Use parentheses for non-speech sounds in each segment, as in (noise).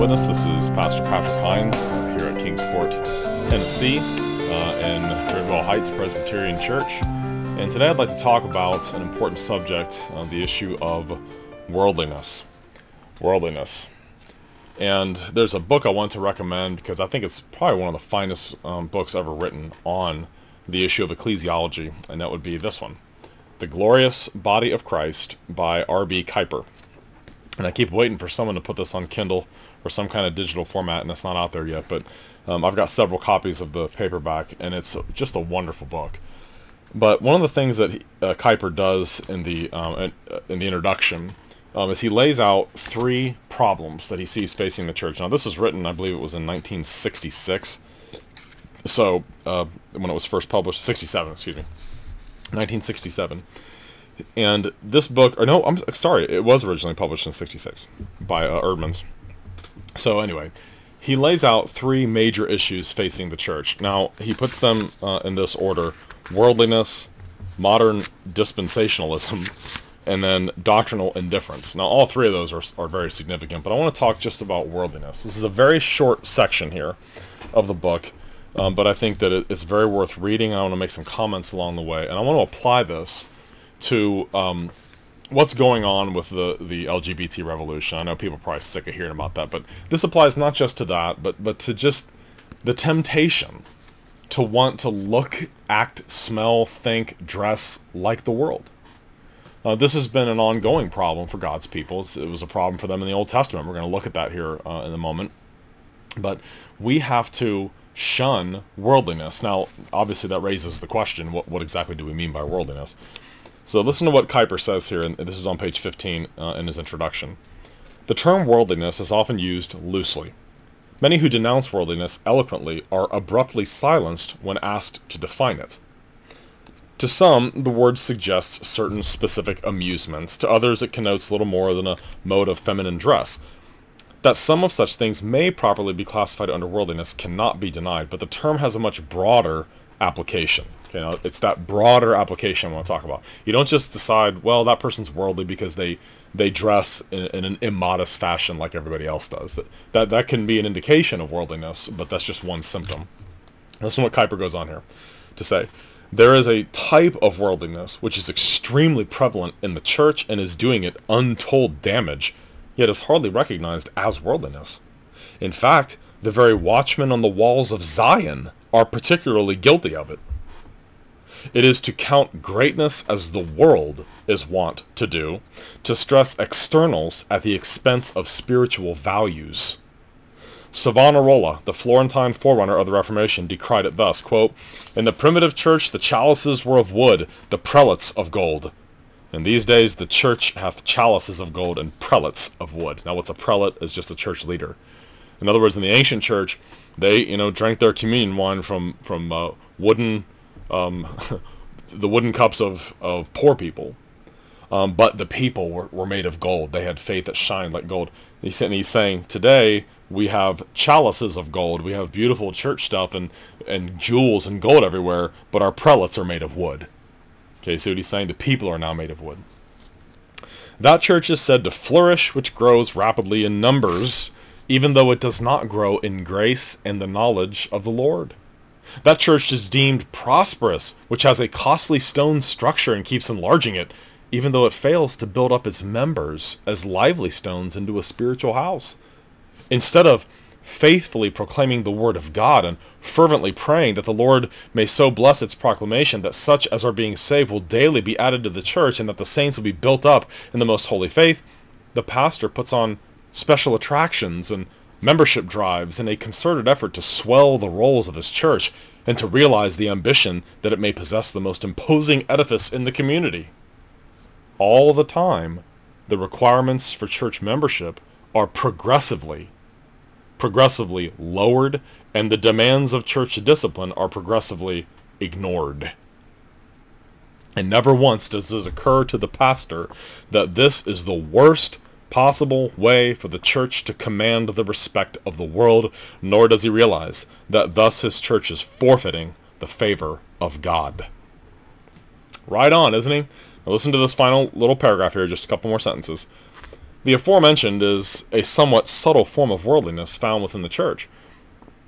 Protestant Witness. This is Pastor Patrick Hines here at Kingsport, Tennessee, uh, in Riverdale Heights Presbyterian Church. And today I'd like to talk about an important subject, uh, the issue of worldliness. Worldliness. And there's a book I want to recommend because I think it's probably one of the finest um, books ever written on the issue of ecclesiology, and that would be this one, The Glorious Body of Christ by R.B. Kuiper. And I keep waiting for someone to put this on Kindle or some kind of digital format, and it's not out there yet. But um, I've got several copies of the paperback, and it's just a wonderful book. But one of the things that uh, Kuiper does in the um, in, uh, in, the introduction um, is he lays out three problems that he sees facing the church. Now, this was written, I believe it was in 1966. So uh, when it was first published, 67, excuse me, 1967. And this book, or no, I'm sorry, it was originally published in 66 by uh, Eerdmans. So anyway, he lays out three major issues facing the church. Now, he puts them uh, in this order, worldliness, modern dispensationalism, and then doctrinal indifference. Now, all three of those are, are very significant, but I want to talk just about worldliness. This is a very short section here of the book, um, but I think that it, it's very worth reading. I want to make some comments along the way, and I want to apply this to um, what's going on with the, the LGBT revolution. I know people are probably sick of hearing about that, but this applies not just to that, but, but to just the temptation to want to look, act, smell, think, dress like the world. Uh, this has been an ongoing problem for God's people. It was a problem for them in the Old Testament. We're going to look at that here uh, in a moment. But we have to shun worldliness. Now, obviously, that raises the question, what, what exactly do we mean by worldliness? So listen to what Kuiper says here, and this is on page 15 uh, in his introduction. The term worldliness is often used loosely. Many who denounce worldliness eloquently are abruptly silenced when asked to define it. To some, the word suggests certain specific amusements. To others, it connotes little more than a mode of feminine dress. That some of such things may properly be classified under worldliness cannot be denied, but the term has a much broader application. It's that broader application I want to talk about. You don't just decide, well, that person's worldly because they they dress in, in, an immodest fashion like everybody else does. That, that that can be an indication of worldliness, but that's just one symptom. Listen what Kuiper goes on here to say. There is a type of worldliness which is extremely prevalent in the church and is doing it untold damage, yet is hardly recognized as worldliness. In fact, the very watchmen on the walls of Zion are particularly guilty of it. It is to count greatness as the world is wont to do, to stress externals at the expense of spiritual values. Savonarola, the Florentine forerunner of the Reformation, decried it thus, quote, In the primitive church the chalices were of wood, the prelates of gold. In these days the church hath chalices of gold and prelates of wood. Now what's a prelate is just a church leader. In other words, in the ancient church, they, you know, drank their communion wine from, from uh, wooden um, (laughs) the wooden cups of, of poor people. Um, but the people were, were made of gold. They had faith that shined like gold. He He's, he's saying today we have chalices of gold. We have beautiful church stuff and, and jewels and gold everywhere, but our prelates are made of wood. Okay, see what he's saying? The people are now made of wood. That church is said to flourish, which grows rapidly in numbers, even though it does not grow in grace and the knowledge of the Lord. That church is deemed prosperous, which has a costly stone structure and keeps enlarging it, even though it fails to build up its members as lively stones into a spiritual house. Instead of faithfully proclaiming the word of God and fervently praying that the Lord may so bless its proclamation that such as are being saved will daily be added to the church and that the saints will be built up in the most holy faith, the pastor puts on special attractions and membership drives in a concerted effort to swell the rolls of his church and to realize the ambition that it may possess the most imposing edifice in the community. All the time, the requirements for church membership are progressively, progressively lowered and the demands of church discipline are progressively ignored. And never once does it occur to the pastor that this is the worst possible way for the church to command the respect of the world, nor does he realize that thus his church is forfeiting the favor of God. Right on, isn't he? Now listen to this final little paragraph here, just a couple more sentences. The aforementioned is a somewhat subtle form of worldliness found within the church.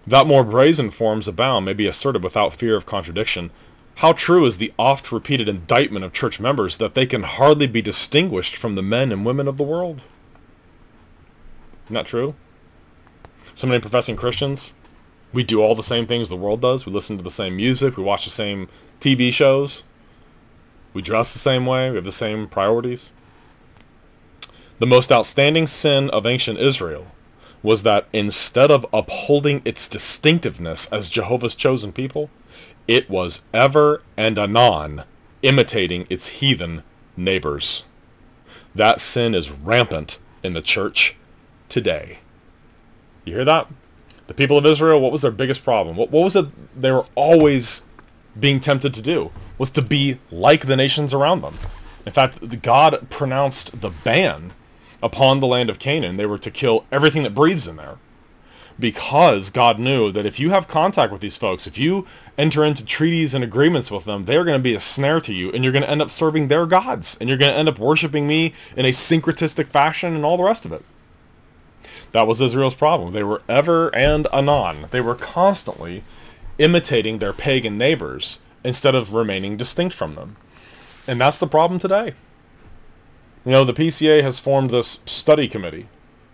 That more brazen forms abound may be asserted without fear of contradiction. How true is the oft-repeated indictment of church members that they can hardly be distinguished from the men and women of the world? That true? So many professing Christians, we do all the same things the world does. We listen to the same music. We watch the same TV shows. We dress the same way. We have the same priorities. The most outstanding sin of ancient Israel was that instead of upholding its distinctiveness as Jehovah's chosen people, it was ever and anon imitating its heathen neighbors. That sin is rampant in the church today. You hear that? The people of Israel, what was their biggest problem? What, what was it they were always being tempted to do? Was to be like the nations around them. In fact, God pronounced the ban upon the land of Canaan. They were to kill everything that breathes in there. Because God knew that if you have contact with these folks, if you enter into treaties and agreements with them, they're going to be a snare to you and you're going to end up serving their gods and you're going to end up worshiping me in a syncretistic fashion and all the rest of it. That was Israel's problem. They were ever and anon. They were constantly imitating their pagan neighbors instead of remaining distinct from them. And that's the problem today. You know, the PCA has formed this study committee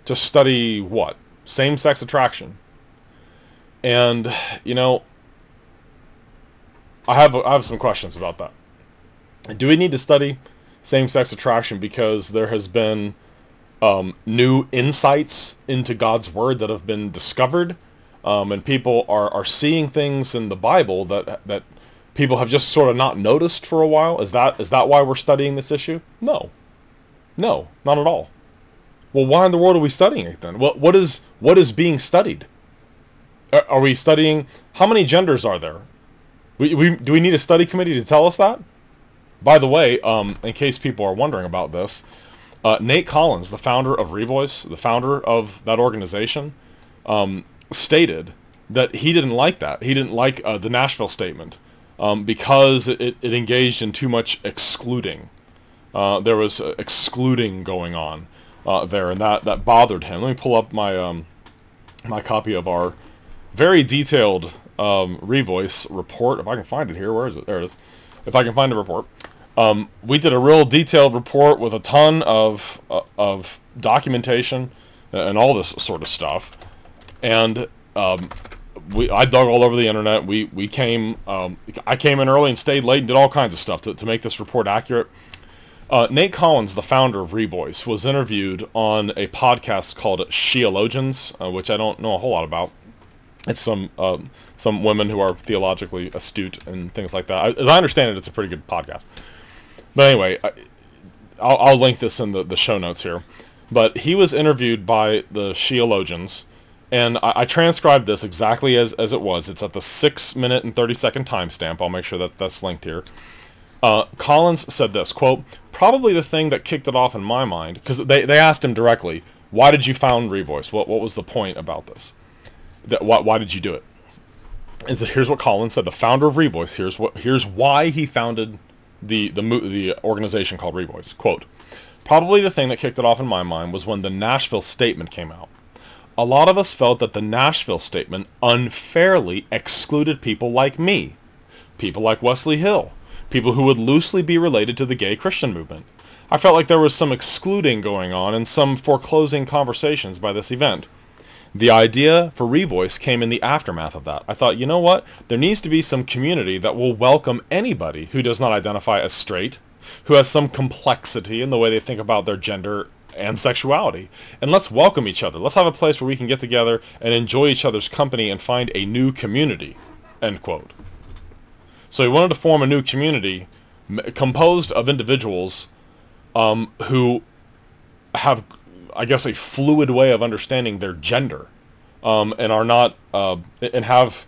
to study what? Same-sex attraction. And, you know, I have I have some questions about that. Do we need to study same-sex attraction because there has been um, new insights into God's word that have been discovered, um, and people are, are seeing things in the Bible that that people have just sort of not noticed for a while? Is that is that why we're studying this issue? No. No, not at all. Well, why in the world are we studying it then? What what is what is being studied? Are, are we studying how many genders are there? We, we do we need a study committee to tell us that? By the way, um, in case people are wondering about this, uh, Nate Collins, the founder of Revoice, the founder of that organization, um, stated that he didn't like that. He didn't like uh, the Nashville statement um, because it, it engaged in too much excluding. Uh, there was uh, excluding going on uh, there, and that, that bothered him. Let me pull up my um, my copy of our very detailed um, Revoice report. If I can find it here, where is it? There it is. If I can find the report. Um, we did a real detailed report with a ton of, uh, of documentation and all this sort of stuff. And um, we, I dug all over the internet. We, we came, um, I came in early and stayed late and did all kinds of stuff to, to make this report accurate. Uh, Nate Collins, the founder of Revoice, was interviewed on a podcast called Sheologians, uh, which I don't know a whole lot about. It's some uh, some women who are theologically astute and things like that. I, as I understand it, it's a pretty good podcast. But anyway, I, I'll, I'll, link this in the, the show notes here. But he was interviewed by the Sheologians, and I, I, transcribed this exactly as, as it was. It's at the 6 minute and 30 second timestamp. I'll make sure that that's linked here. Uh, Collins said this, quote, probably the thing that kicked it off in my mind, because they, they asked him directly, why did you found Revoice? What, what was the point about this? That, why, why did you do it? Is that here's what Collins said, the founder of Revoice, here's, what, here's why he founded the, the, the organization called Revoice. Quote, probably the thing that kicked it off in my mind was when the Nashville statement came out. A lot of us felt that the Nashville statement unfairly excluded people like me, people like Wesley Hill, people who would loosely be related to the gay Christian movement. I felt like there was some excluding going on and some foreclosing conversations by this event. The idea for Revoice came in the aftermath of that. I thought, you know what? There needs to be some community that will welcome anybody who does not identify as straight, who has some complexity in the way they think about their gender and sexuality. And let's welcome each other. Let's have a place where we can get together and enjoy each other's company and find a new community. End quote. So he wanted to form a new community composed of individuals um, who have, I guess, a fluid way of understanding their gender um, and are not uh, and have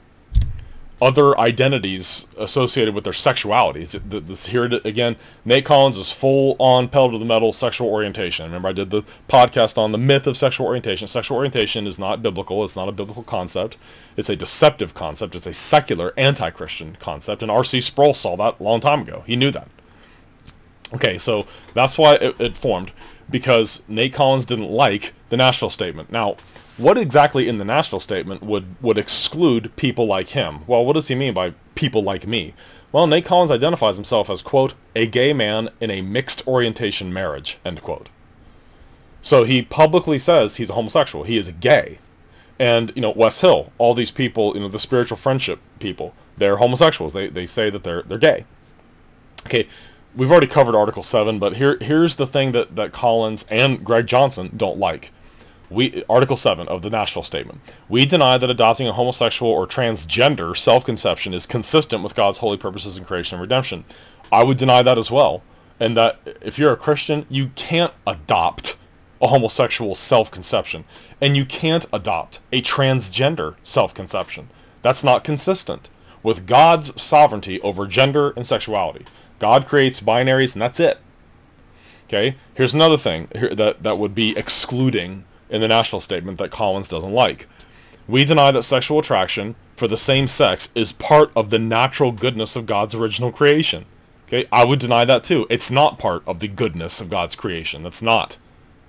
other identities associated with their sexualities. This, here again, Nate Collins is full on pedal to the metal sexual orientation. Remember, I did the podcast on the myth of sexual orientation. Sexual orientation is not biblical. It's not a biblical concept. It's a deceptive concept. It's a secular, anti-Christian concept. And R.C. Sproul saw that a long time ago. He knew that. Okay, so that's why it, it formed. Because Nate Collins didn't like the Nashville statement. Now, what exactly in the Nashville statement would, would exclude people like him? Well, what does he mean by people like me? Well, Nate Collins identifies himself as, quote, a gay man in a mixed orientation marriage, end quote. So he publicly says he's a homosexual. He is gay. And, you know, Wes Hill, all these people, you know, the spiritual friendship people, they're homosexuals. They, they say that they're, they're gay. Okay, we've already covered Article 7, but here here's the thing that, that Collins and Greg Johnson don't like. We Article 7 of the Nashville Statement. We deny that adopting a homosexual or transgender self-conception is consistent with God's holy purposes in creation and redemption. I would deny that as well. And that if you're a Christian, you can't adopt a homosexual self-conception. And you can't adopt a transgender self-conception. That's not consistent with God's sovereignty over gender and sexuality. God creates binaries and that's it. Okay, here's another thing that, that would be excluding in the Nashville statement that Collins doesn't like. We deny that sexual attraction for the same sex is part of the natural goodness of God's original creation. Okay, I would deny that too. It's not part of the goodness of God's creation. That's not.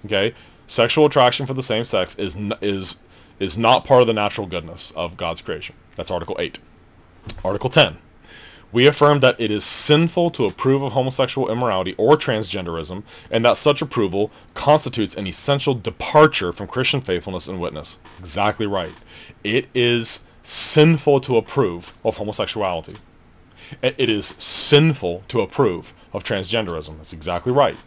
Okay, sexual attraction for the same sex is is is not part of the natural goodness of God's creation. That's Article 8. Article 10. We affirm that it is sinful to approve of homosexual immorality or transgenderism, and that such approval constitutes an essential departure from Christian faithfulness and witness. Exactly right. It is sinful to approve of homosexuality. It is sinful to approve of transgenderism. That's exactly right.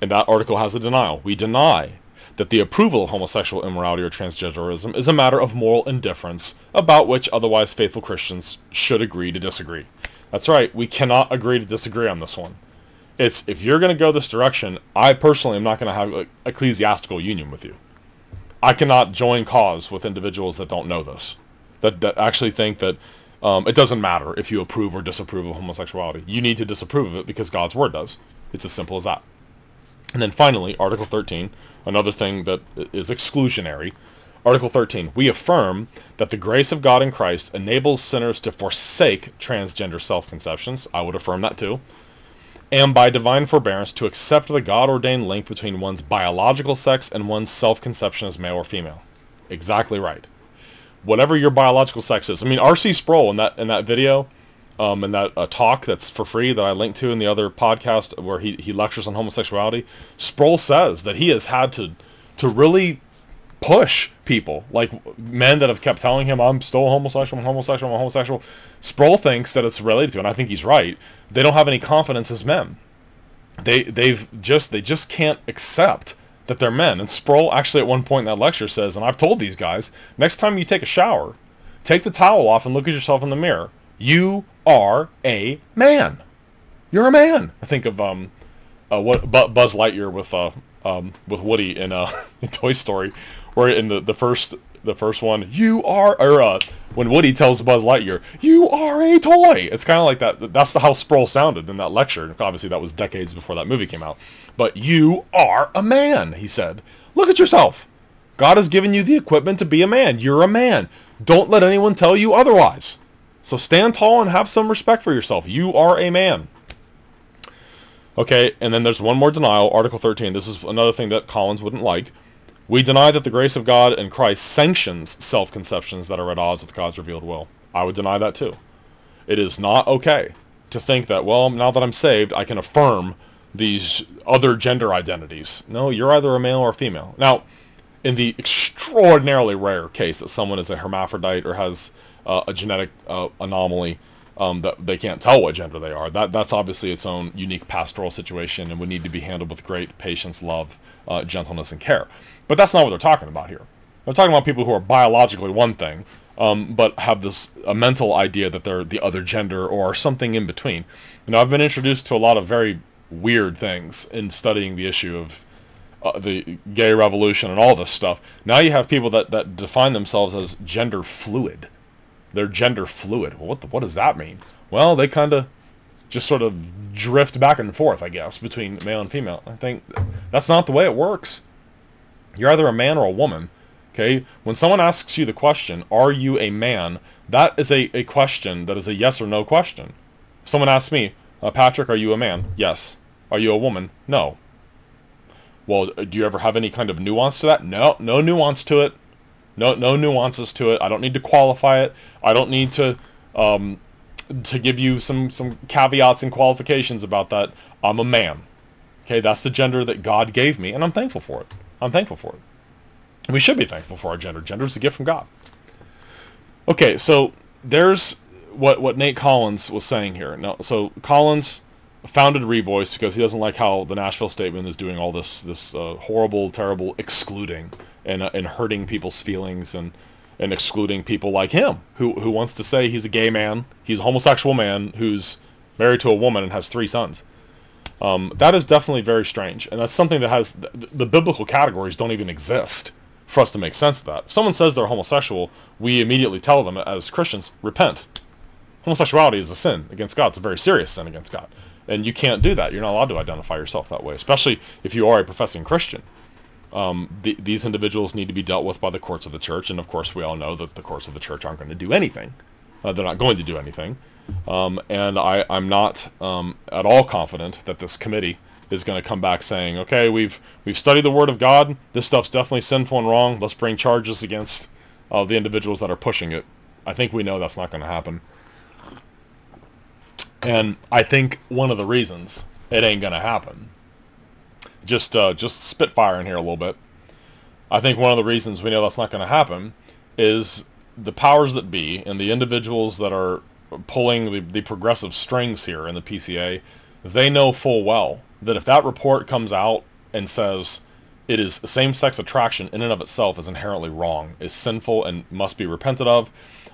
And that article has a denial. We deny that the approval of homosexual immorality or transgenderism is a matter of moral indifference about which otherwise faithful Christians should agree to disagree. That's right. We cannot agree to disagree on this one. It's if you're going to go this direction, I personally am not going to have an ecclesiastical union with you. I cannot join cause with individuals that don't know this, that, that actually think that um, it doesn't matter if you approve or disapprove of homosexuality. You need to disapprove of it because God's word does. It's as simple as that. And then finally, Article 13, another thing that is exclusionary, Article 13. We affirm that the grace of God in Christ enables sinners to forsake transgender self-conceptions. I would affirm that too. And by divine forbearance to accept the God-ordained link between one's biological sex and one's self-conception as male or female. Exactly right. Whatever your biological sex is. I mean, R.C. Sproul in that in that video, um, in that uh, talk that's for free that I linked to in the other podcast where he, he lectures on homosexuality, Sproul says that he has had to to really push people, like men that have kept telling him, I'm still homosexual, I'm homosexual, I'm homosexual. Sproul thinks that it's related to, and I think he's right. They don't have any confidence as men. They they've just they just can't accept that they're men. And Sproul actually at one point in that lecture says, and I've told these guys, next time you take a shower, take the towel off and look at yourself in the mirror. You are a man. You're a man. I think of um, uh, what Buzz Lightyear with uh, um, with Woody in uh, (laughs) in Toy Story, where in the, the first the first one, you are or uh, when Woody tells Buzz Lightyear, you are a toy. It's kind of like that. That's how Sproul sounded in that lecture. Obviously, that was decades before that movie came out. But you are a man, he said. Look at yourself. God has given you the equipment to be a man. You're a man. Don't let anyone tell you otherwise. So stand tall and have some respect for yourself. You are a man. Okay, and then there's one more denial, Article 13. This is another thing that Collins wouldn't like. We deny that the grace of God in Christ sanctions self-conceptions that are at odds with God's revealed will. I would deny that too. It is not okay to think that, well, now that I'm saved, I can affirm these other gender identities. No, you're either a male or a female. Now, in the extraordinarily rare case that someone is a hermaphrodite or has uh, a genetic uh, anomaly um, that they can't tell what gender they are, that that's obviously its own unique pastoral situation and would need to be handled with great patience, love, uh, gentleness, and care. But that's not what they're talking about here. They're talking about people who are biologically one thing, um, but have this a mental idea that they're the other gender or something in between. You know, I've been introduced to a lot of very weird things in studying the issue of uh, the gay revolution and all this stuff. Now you have people that, that define themselves as gender fluid. They're gender fluid. Well, what the, what does that mean? Well, they kind of just sort of drift back and forth, I guess, between male and female. I think that's not the way it works. You're either a man or a woman. Okay? When someone asks you the question, are you a man? That is a, a question that is a yes or no question. If someone asks me, uh, Patrick, are you a man? Yes. Are you a woman? No. Well, do you ever have any kind of nuance to that? No, no nuance to it. No, no nuances to it. I don't need to qualify it. I don't need to um, to give you some some caveats and qualifications about that. I'm a man. Okay, that's the gender that God gave me, and I'm thankful for it. I'm thankful for it. We should be thankful for our gender. Gender is a gift from God. Okay, so there's what what Nate Collins was saying here. Now, so Collins founded Revoice because he doesn't like how the Nashville Statement is doing all this this uh, horrible, terrible excluding and uh, and hurting people's feelings and and excluding people like him who who wants to say he's a gay man, he's a homosexual man who's married to a woman and has three sons. Um, that is definitely very strange, and that's something that has the, the biblical categories don't even exist for us to make sense of that. If someone says they're homosexual, we immediately tell them as Christians, repent. Homosexuality is a sin against God. It's a very serious sin against God. And you can't do that. You're not allowed to identify yourself that way, especially if you are a professing Christian. Um, the, these individuals need to be dealt with by the courts of the church, and of course, we all know that the courts of the church aren't going to do anything. Uh, they're not going to do anything, um, and I, am not um, at all confident that this committee is going to come back saying, "Okay, we've we've studied the Word of God. This stuff's definitely sinful and wrong. Let's bring charges against uh, the individuals that are pushing it." I think we know that's not going to happen. And I think one of the reasons it ain't gonna happen, just uh, just spitfire in here a little bit. I think one of the reasons we know that's not gonna happen is the powers that be and the individuals that are pulling the, the progressive strings here in the PCA, they know full well that if that report comes out and says it is same-sex attraction in and of itself is inherently wrong, is sinful and must be repented of,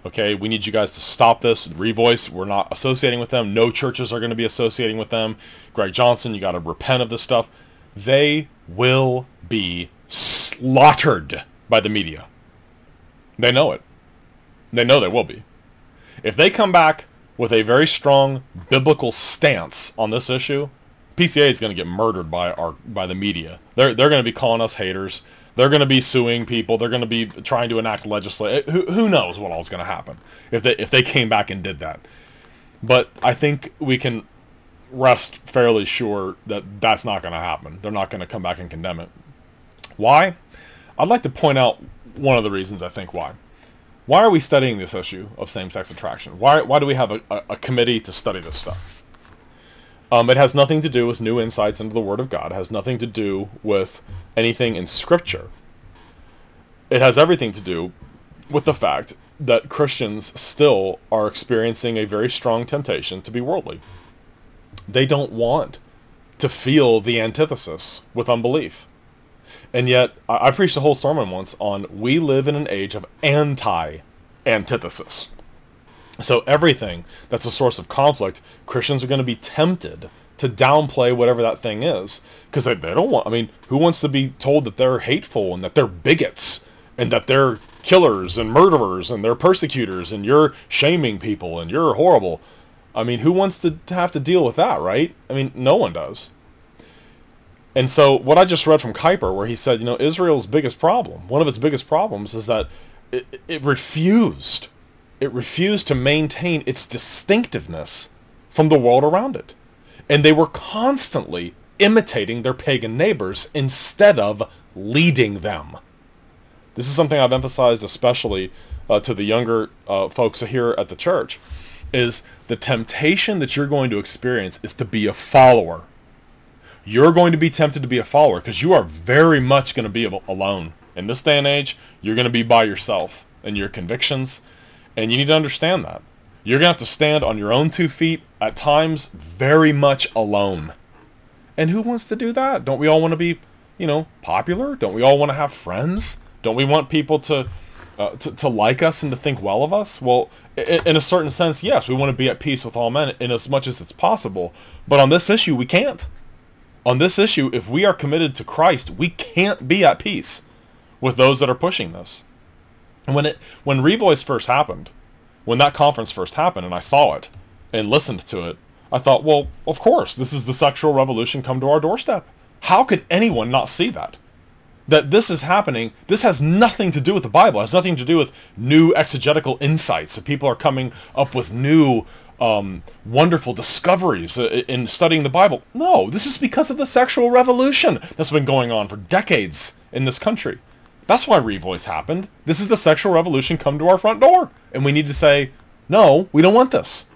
okay, we need you guys to stop this. Revoice, we're not associating with them. No churches are going to be associating with them. Greg Johnson, you got to repent of this stuff. They will be slaughtered by the media. They know it. They know they will be. If they come back with a very strong biblical stance on this issue, PCA is going to get murdered by our by the media. They're they're going to be calling us haters. They're going to be suing people. They're going to be trying to enact legislation. Eh, who, who knows what all is going to happen if they if they came back and did that. But I think we can rest fairly sure that that's not going to happen. They're not going to come back and condemn it. Why? I'd like to point out one of the reasons I think why. Why are we studying this issue of same-sex attraction? Why, why do we have a, a, a committee to study this stuff? Um, it has nothing to do with new insights into the Word of God. It has nothing to do with anything in Scripture. It has everything to do with the fact that Christians still are experiencing a very strong temptation to be worldly. They don't want to feel the antithesis with unbelief. And yet, I preached a whole sermon once on we live in an age of anti-antithesis. So everything that's a source of conflict, Christians are going to be tempted to downplay whatever that thing is because they, they don't want i mean who wants to be told that they're hateful and that they're bigots and that they're killers and murderers and they're persecutors and you're shaming people and you're horrible? I mean who wants to, to have to deal with that right? I mean no one does and so what i just read from Kuiper, where he said you know israel's biggest problem one of its biggest problems is that it, it refused it refused to maintain its distinctiveness from the world around it and they were constantly imitating their pagan neighbors instead of leading them. This is something I've emphasized especially uh, to the younger uh, folks here at the church, is the temptation that you're going to experience is to be a follower. You're going to be tempted to be a follower because you are very much going to be alone. In this day and age, you're going to be by yourself and your convictions, and you need to understand that. You're going to have to stand on your own two feet, at times very much alone. And who wants to do that? Don't we all want to be, you know, popular? Don't we all want to have friends? Don't we want people to, uh, to, to like us and to think well of us? Well, in, in a certain sense, yes, we want to be at peace with all men in as much as it's possible. But on this issue, we can't. On this issue, if we are committed to Christ, we can't be at peace with those that are pushing this. And when it when Revoice first happened, when that conference first happened and I saw it and listened to it, I thought, well, of course, this is the sexual revolution come to our doorstep. How could anyone not see that? That this is happening, this has nothing to do with the Bible. It has nothing to do with new exegetical insights. That people are coming up with new um, wonderful discoveries uh, in studying the Bible. No, this is because of the sexual revolution that's been going on for decades in this country. That's why Revoice happened. This is the sexual revolution come to our front door. And we need to say, no, we don't want this.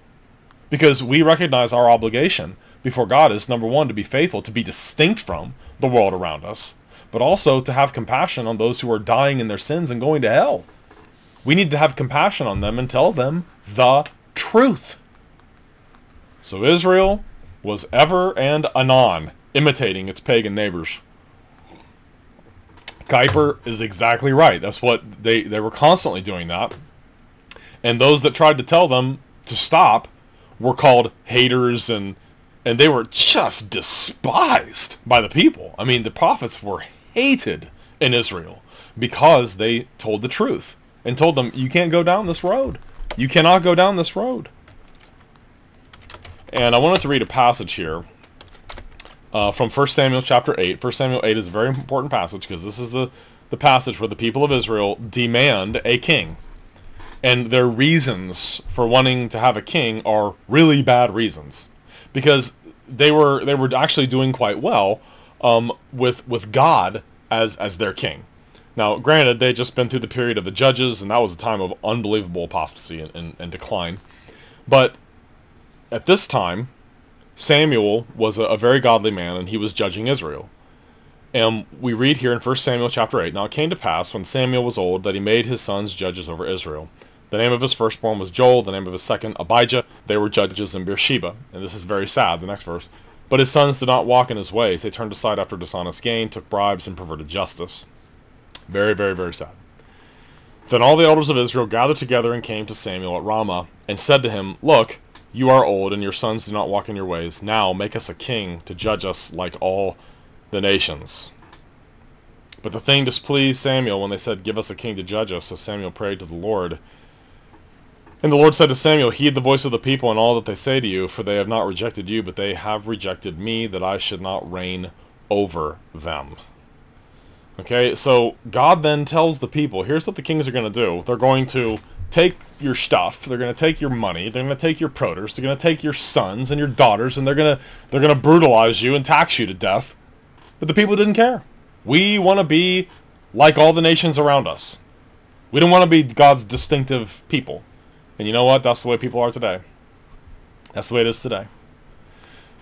Because we recognize our obligation before God is, number one, to be faithful, to be distinct from the world around us, but also to have compassion on those who are dying in their sins and going to hell. We need to have compassion on them and tell them the truth. So Israel was ever and anon imitating its pagan neighbors. Kuiper is exactly right. That's what they, they were constantly doing that. And those that tried to tell them to stop were called haters and and they were just despised by the people. I mean, the prophets were hated in Israel because they told the truth and told them, you can't go down this road. You cannot go down this road. And I wanted to read a passage here uh, from 1 Samuel chapter 8. 1 Samuel 8 is a very important passage because this is the, the passage where the people of Israel demand a king. And their reasons for wanting to have a king are really bad reasons. Because they were they were actually doing quite well um, with with God as as their king. Now, granted, they just been through the period of the judges, and that was a time of unbelievable apostasy and, and, and decline. But at this time, Samuel was a, a, very godly man, and he was judging Israel. And we read here in 1 Samuel chapter 8, Now it came to pass, when Samuel was old, that he made his sons judges over Israel. The name of his firstborn was Joel, the name of his second, Abijah. They were judges in Beersheba. And this is very sad, the next verse. But his sons did not walk in his ways. They turned aside after dishonest gain, took bribes, and perverted justice. Very, very, very sad. Then all the elders of Israel gathered together and came to Samuel at Ramah, and said to him, Look, you are old, and your sons do not walk in your ways. Now make us a king to judge us like all the nations. But the thing displeased Samuel when they said, Give us a king to judge us. So Samuel prayed to the Lord. And the Lord said to Samuel, Heed the voice of the people and all that they say to you, for they have not rejected you, but they have rejected me, that I should not reign over them. Okay, so God then tells the people, here's what the kings are going to do. They're going to take your stuff, they're going to take your money, they're going to take your produce, they're going to take your sons and your daughters, and they're going to they're going to brutalize you and tax you to death. But the people didn't care. We want to be like all the nations around us. We don't want to be God's distinctive people. And you know what? That's the way people are today. That's the way it is today.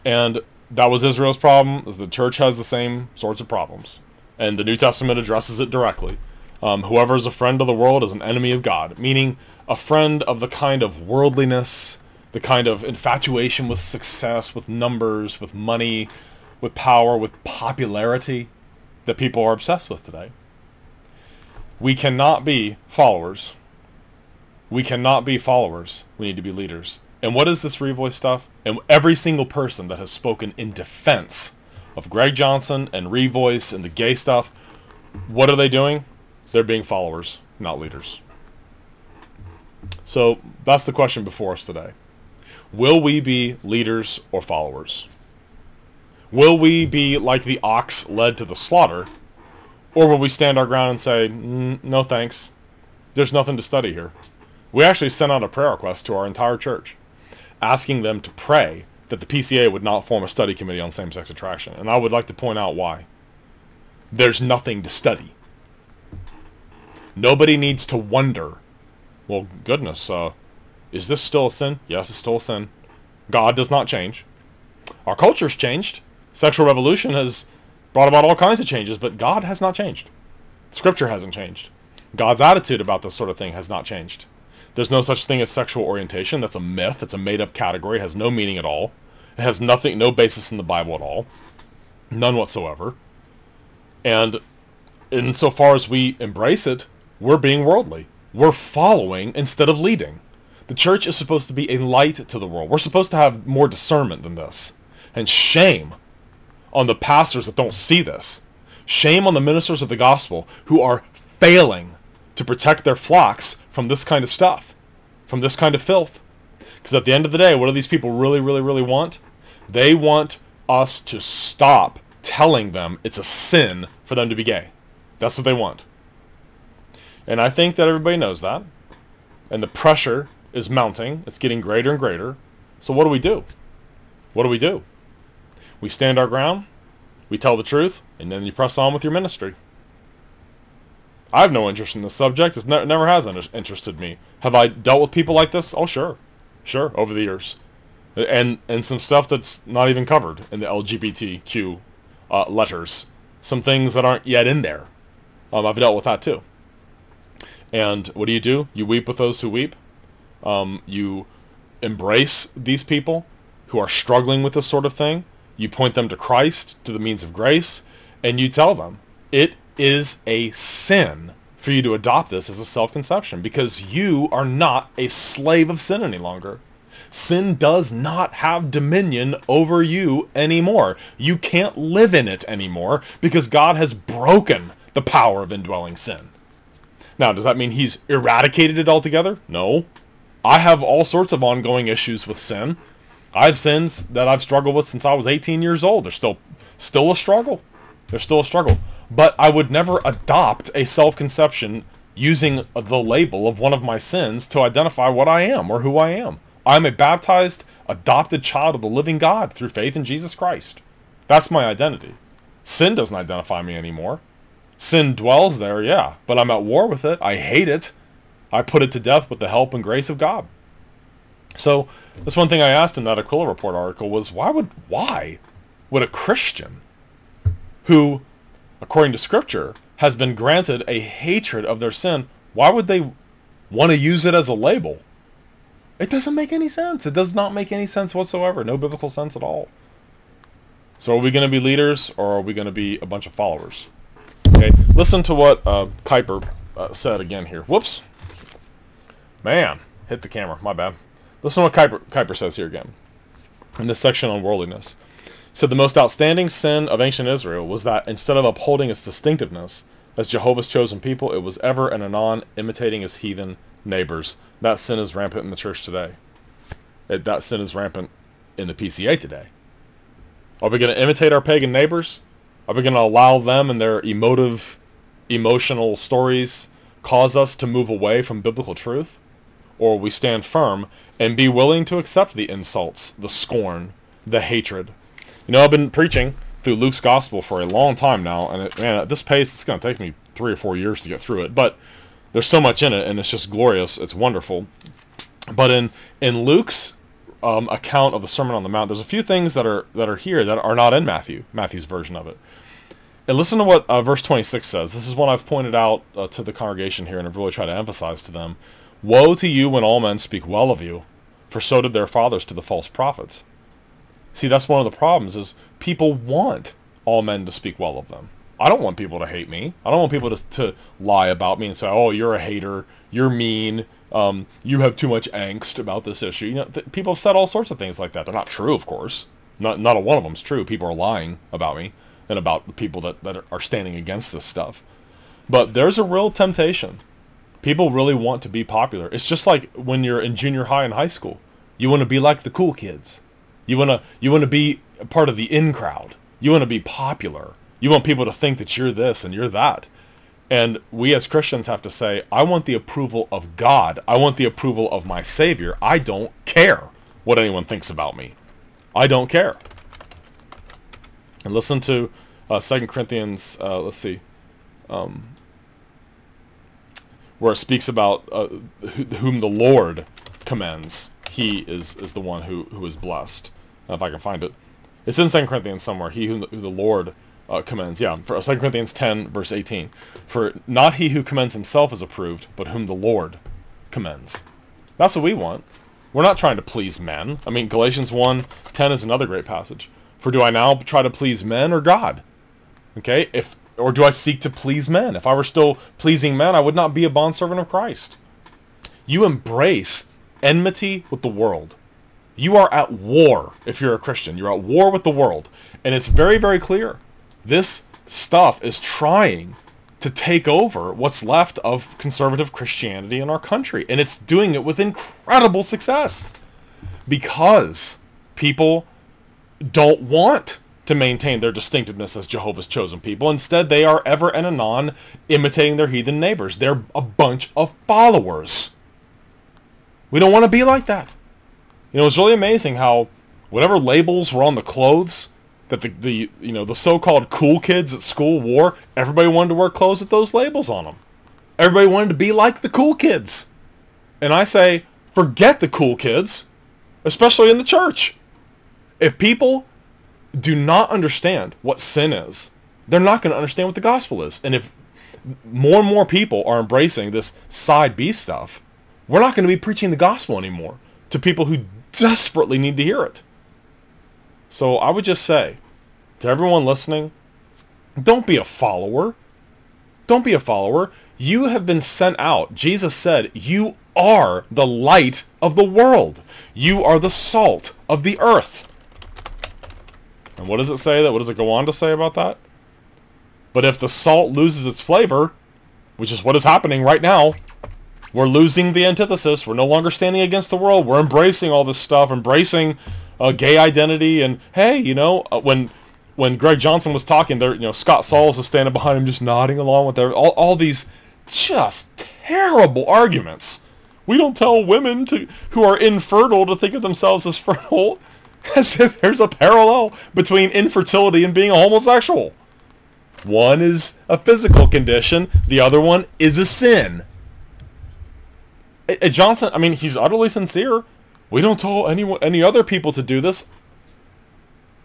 And that was Israel's problem. The church has the same sorts of problems. And the New Testament addresses it directly. Um, whoever is a friend of the world is an enemy of God, meaning a friend of the kind of worldliness, the kind of infatuation with success, with numbers, with money, with power, with popularity that people are obsessed with today. We cannot be followers we cannot be followers. We need to be leaders. And what is this Revoice stuff? And every single person that has spoken in defense of Greg Johnson and Revoice and the gay stuff, what are they doing? They're being followers, not leaders. So that's the question before us today. Will we be leaders or followers? Will we be like the ox led to the slaughter? Or will we stand our ground and say, mm, no thanks, there's nothing to study here? We actually sent out a prayer request to our entire church, asking them to pray that the PCA would not form a study committee on same-sex attraction. And I would like to point out why. There's nothing to study. Nobody needs to wonder, well, goodness, uh, is this still a sin? Yes, it's still a sin. God does not change. Our culture's changed. Sexual revolution has brought about all kinds of changes, but God has not changed. Scripture hasn't changed. God's attitude about this sort of thing has not changed. There's no such thing as sexual orientation. That's a myth. It's a made-up category. It has no meaning at all. It has nothing, no basis in the Bible at all. None whatsoever. And insofar as we embrace it, we're being worldly. We're following instead of leading. The church is supposed to be a light to the world. We're supposed to have more discernment than this. And shame on the pastors that don't see this. Shame on the ministers of the gospel who are failing to protect their flocks from this kind of stuff, from this kind of filth. Because at the end of the day, what do these people really, really, really want? They want us to stop telling them it's a sin for them to be gay. That's what they want. And I think that everybody knows that. And the pressure is mounting. It's getting greater and greater. So what do we do? What do we do? We stand our ground, we tell the truth, and then you press on with your ministry. I have no interest in this subject. It ne- never has interested me. Have I dealt with people like this? Oh, sure. Sure, over the years. And and some stuff that's not even covered in the LGBTQ uh, letters. Some things that aren't yet in there. Um, I've dealt with that too. And what do you do? You weep with those who weep. Um, you embrace these people who are struggling with this sort of thing. You point them to Christ, to the means of grace, and you tell them it is a sin for you to adopt this as a self-conception because you are not a slave of sin any longer. Sin does not have dominion over you anymore. You can't live in it anymore because God has broken the power of indwelling sin. Now, does that mean he's eradicated it altogether? No. I have all sorts of ongoing issues with sin. I have sins that I've struggled with since I was 18 years old. They're still still a struggle. They're still a struggle. But I would never adopt a self-conception using the label of one of my sins to identify what I am or who I am. I'm a baptized, adopted child of the living God through faith in Jesus Christ. That's my identity. Sin doesn't identify me anymore. Sin dwells there, yeah, but I'm at war with it. I hate it. I put it to death with the help and grace of God. So that's one thing I asked in that Aquila Report article was why would why would a Christian who, according to Scripture, has been granted a hatred of their sin, why would they want to use it as a label? It doesn't make any sense. It does not make any sense whatsoever. No biblical sense at all. So are we going to be leaders or are we going to be a bunch of followers? Okay, listen to what uh, Kuiper uh, said again here. Whoops. Man, hit the camera. My bad. Listen to what Kuiper, Kuiper says here again in this section on worldliness. said the most outstanding sin of ancient Israel was that instead of upholding its distinctiveness as Jehovah's chosen people, it was ever and anon imitating its heathen neighbors. That sin is rampant in the church today. It, that sin is rampant in the PCA today. Are we going to imitate our pagan neighbors? Are we going to allow them and their emotive, emotional stories cause us to move away from biblical truth? Or we stand firm and be willing to accept the insults, the scorn, the hatred. You know, I've been preaching through Luke's gospel for a long time now, and it, man, at this pace, it's going to take me three or four years to get through it. But there's so much in it, and it's just glorious. It's wonderful. But in in Luke's um, account of the Sermon on the Mount, there's a few things that are that are here that are not in Matthew, Matthew's version of it. And listen to what uh, verse 26 says. This is one I've pointed out uh, to the congregation here, and I've really tried to emphasize to them. Woe to you when all men speak well of you, for so did their fathers to the false prophets. See, that's one of the problems is people want all men to speak well of them. I don't want people to hate me. I don't want people to, to lie about me and say, oh, you're a hater, you're mean, um, you have too much angst about this issue. You know, th- people have said all sorts of things like that. They're not true, of course. Not, not a one of them's true. People are lying about me and about the people that, that are standing against this stuff. But there's a real temptation People really want to be popular. It's just like when you're in junior high and high school. You want to be like the cool kids. You want to you want to be part of the in crowd. You want to be popular. You want people to think that you're this and you're that. And we as Christians have to say, I want the approval of God. I want the approval of my Savior. I don't care what anyone thinks about me. I don't care. And listen to uh, 2 Corinthians, uh, let's see, um, where it speaks about uh, whom the Lord commends. He is, is the one who, who is blessed. if I can find it. It's in 2 Corinthians somewhere. He the, who the Lord uh, commends. Yeah, for 2 Corinthians 10, verse 18. For not he who commends himself is approved, but whom the Lord commends. That's what we want. We're not trying to please men. I mean, Galatians 1, 10 is another great passage. For do I now try to please men or God? Okay, if or do I seek to please men? If I were still pleasing men, I would not be a bondservant of Christ. You embrace enmity with the world. You are at war if you're a Christian. You're at war with the world. And it's very, very clear. This stuff is trying to take over what's left of conservative Christianity in our country. And it's doing it with incredible success. Because people don't want to maintain their distinctiveness as Jehovah's chosen people. Instead, they are ever and anon imitating their heathen neighbors. They're a bunch of followers. We don't want to be like that. You know, it's really amazing how whatever labels were on the clothes that the, the you know the so-called cool kids at school wore, everybody wanted to wear clothes with those labels on them. Everybody wanted to be like the cool kids. And I say, forget the cool kids, especially in the church. If people do not understand what sin is, they're not going to understand what the gospel is. And if more and more people are embracing this side B stuff, we're not going to be preaching the gospel anymore to people who desperately need to hear it. So I would just say to everyone listening, don't be a follower. Don't be a follower. You have been sent out. Jesus said, you are the light of the world. You are the salt of the earth. And what does it say that? What does it go on to say about that? But if the salt loses its flavor, which is what is happening right now, we're losing the antithesis. We're no longer standing against the world. We're embracing all this stuff, embracing uh, gay identity. And hey, you know, uh, when when Greg Johnson was talking, there, you know, Scott Sauls is standing behind him, just nodding along with all, all these just terrible arguments. We don't tell women to who are infertile to think of themselves as (laughs) fertile, as if there's a parallel between infertility and being a homosexual. One is a physical condition, the other one is a sin. Johnson, I mean, he's utterly sincere. We don't tell anyone, any other people to do this.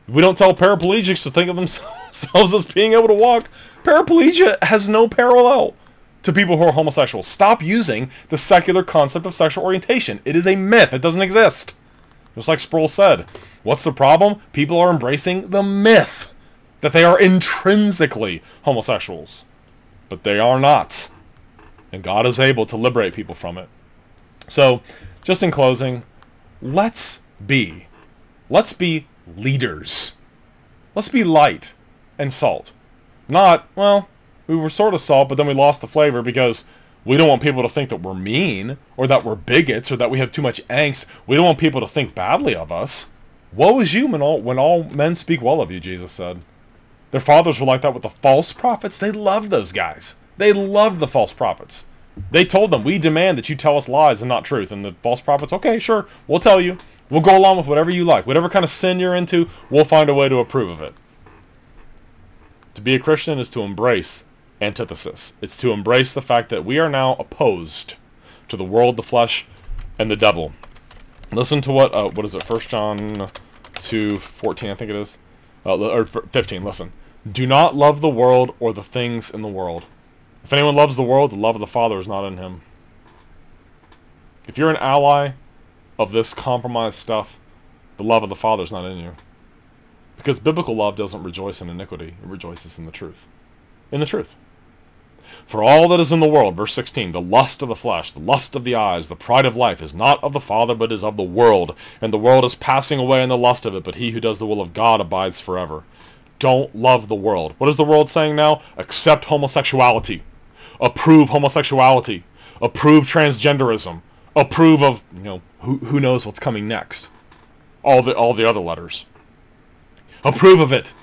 We don't tell paraplegics to think of themselves (laughs) as being able to walk. Paraplegia has no parallel to people who are homosexual. Stop using the secular concept of sexual orientation. It is a myth. It doesn't exist. Just like Sproul said. What's the problem? People are embracing the myth that they are intrinsically homosexuals. But they are not. And God is able to liberate people from it. So, just in closing, let's be. Let's be leaders. Let's be light and salt. Not, well, we were sort of salt, but then we lost the flavor because we don't want people to think that we're mean or that we're bigots or that we have too much angst. We don't want people to think badly of us. Woe is you when all, when all men speak well of you, Jesus said. Their fathers were like that with the false prophets. They loved those guys. They loved the false prophets. They told them, we demand that you tell us lies and not truth. And the false prophets, okay, sure, we'll tell you. We'll go along with whatever you like. Whatever kind of sin you're into, we'll find a way to approve of it. To be a Christian is to embrace antithesis. It's to embrace the fact that we are now opposed to the world, the flesh, and the devil. Listen to what, uh, what is it, 1 John 2, 14, I think it is, uh, or 15, listen. Do not love the world or the things in the world. If anyone loves the world, the love of the Father is not in him. If you're an ally of this compromised stuff, the love of the Father is not in you. Because biblical love doesn't rejoice in iniquity. It rejoices in the truth. In the truth. For all that is in the world, verse 16, the lust of the flesh, the lust of the eyes, the pride of life is not of the Father, but is of the world. And the world is passing away in the lust of it, but he who does the will of God abides forever. Don't love the world. What is the world saying now? Accept homosexuality. Approve homosexuality. Approve transgenderism approve of, you know, who, who knows what's coming next. All the, all the other letters. Approve of it.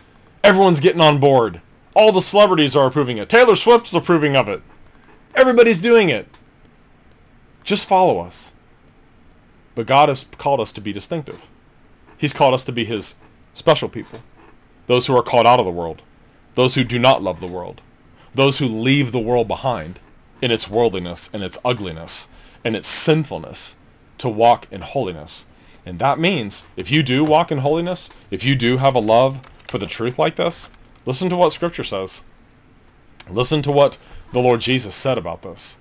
Everyone's getting on board. All the celebrities are approving it. Taylor Swift's approving of it. Everybody's doing it. Just follow us. But God has called us to be distinctive. He's called us to be his special people. Those who are called out of the world. Those who do not love the world. Those who leave the world behind in its worldliness and its ugliness and its sinfulness to walk in holiness. And that means if you do walk in holiness, if you do have a love for the truth like this, listen to what Scripture says. Listen to what the Lord Jesus said about this.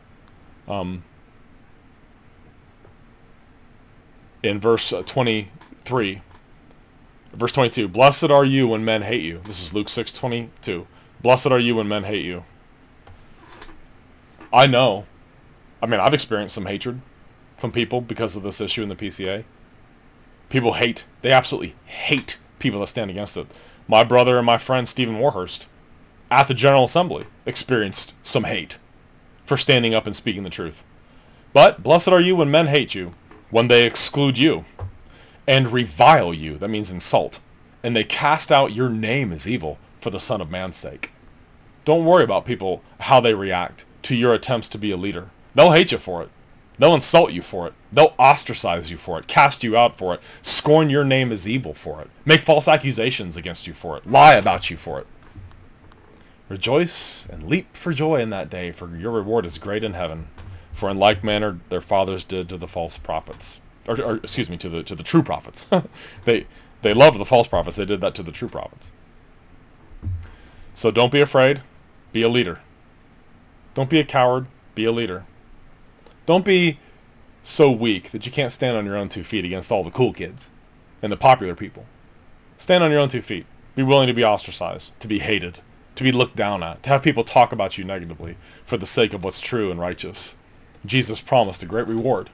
Um, in verse uh, 23, verse 22, Blessed are you when men hate you. This is Luke 6, 22. Blessed are you when men hate you. I know I mean, I've experienced some hatred from people because of this issue in the PCA. People hate, they absolutely hate people that stand against it. My brother and my friend Stephen Warhurst at the General Assembly experienced some hate for standing up and speaking the truth. But blessed are you when men hate you, when they exclude you and revile you, that means insult, and they cast out your name as evil for the Son of Man's sake. Don't worry about people, how they react to your attempts to be a leader. They'll hate you for it. They'll insult you for it. They'll ostracize you for it, cast you out for it, scorn your name as evil for it, make false accusations against you for it, lie about you for it. Rejoice and leap for joy in that day, for your reward is great in heaven. For in like manner their fathers did to the false prophets, or, or excuse me, to the to the true prophets. (laughs) they they loved the false prophets. They did that to the true prophets. So don't be afraid. Be a leader. Don't be a coward. Be a leader. Don't be so weak that you can't stand on your own two feet against all the cool kids and the popular people. Stand on your own two feet. Be willing to be ostracized, to be hated, to be looked down at, to have people talk about you negatively for the sake of what's true and righteous. Jesus promised a great reward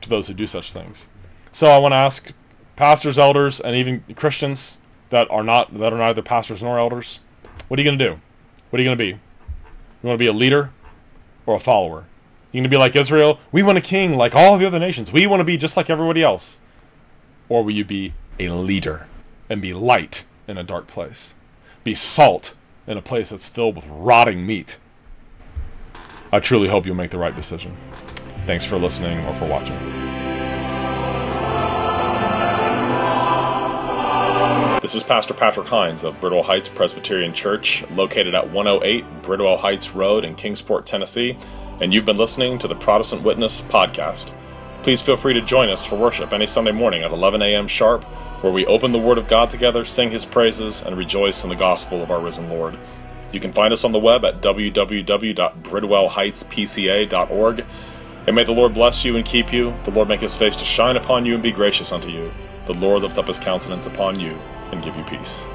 to those who do such things. So I want to ask pastors, elders, and even Christians that are not that are neither pastors nor elders, what are you going to do? What are you going to be? You want to be a leader or a follower? You going to be like Israel? We want a king like all the other nations. We want to be just like everybody else. Or will you be a leader and be light in a dark place? Be salt in a place that's filled with rotting meat. I truly hope you'll make the right decision. Thanks for listening or for watching. This is Pastor Patrick Hines of Bridwell Heights Presbyterian Church, located at 108 Bridwell Heights Road in Kingsport, Tennessee, and you've been listening to the Protestant Witness podcast. Please feel free to join us for worship any Sunday morning at 11 a.m. sharp, where we open the Word of God together, sing His praises, and rejoice in the gospel of our risen Lord. You can find us on the web at www.bridwellheightspca.org. And may the Lord bless you and keep you. The Lord make his face to shine upon you and be gracious unto you. The Lord lift up his countenance upon you and give you peace.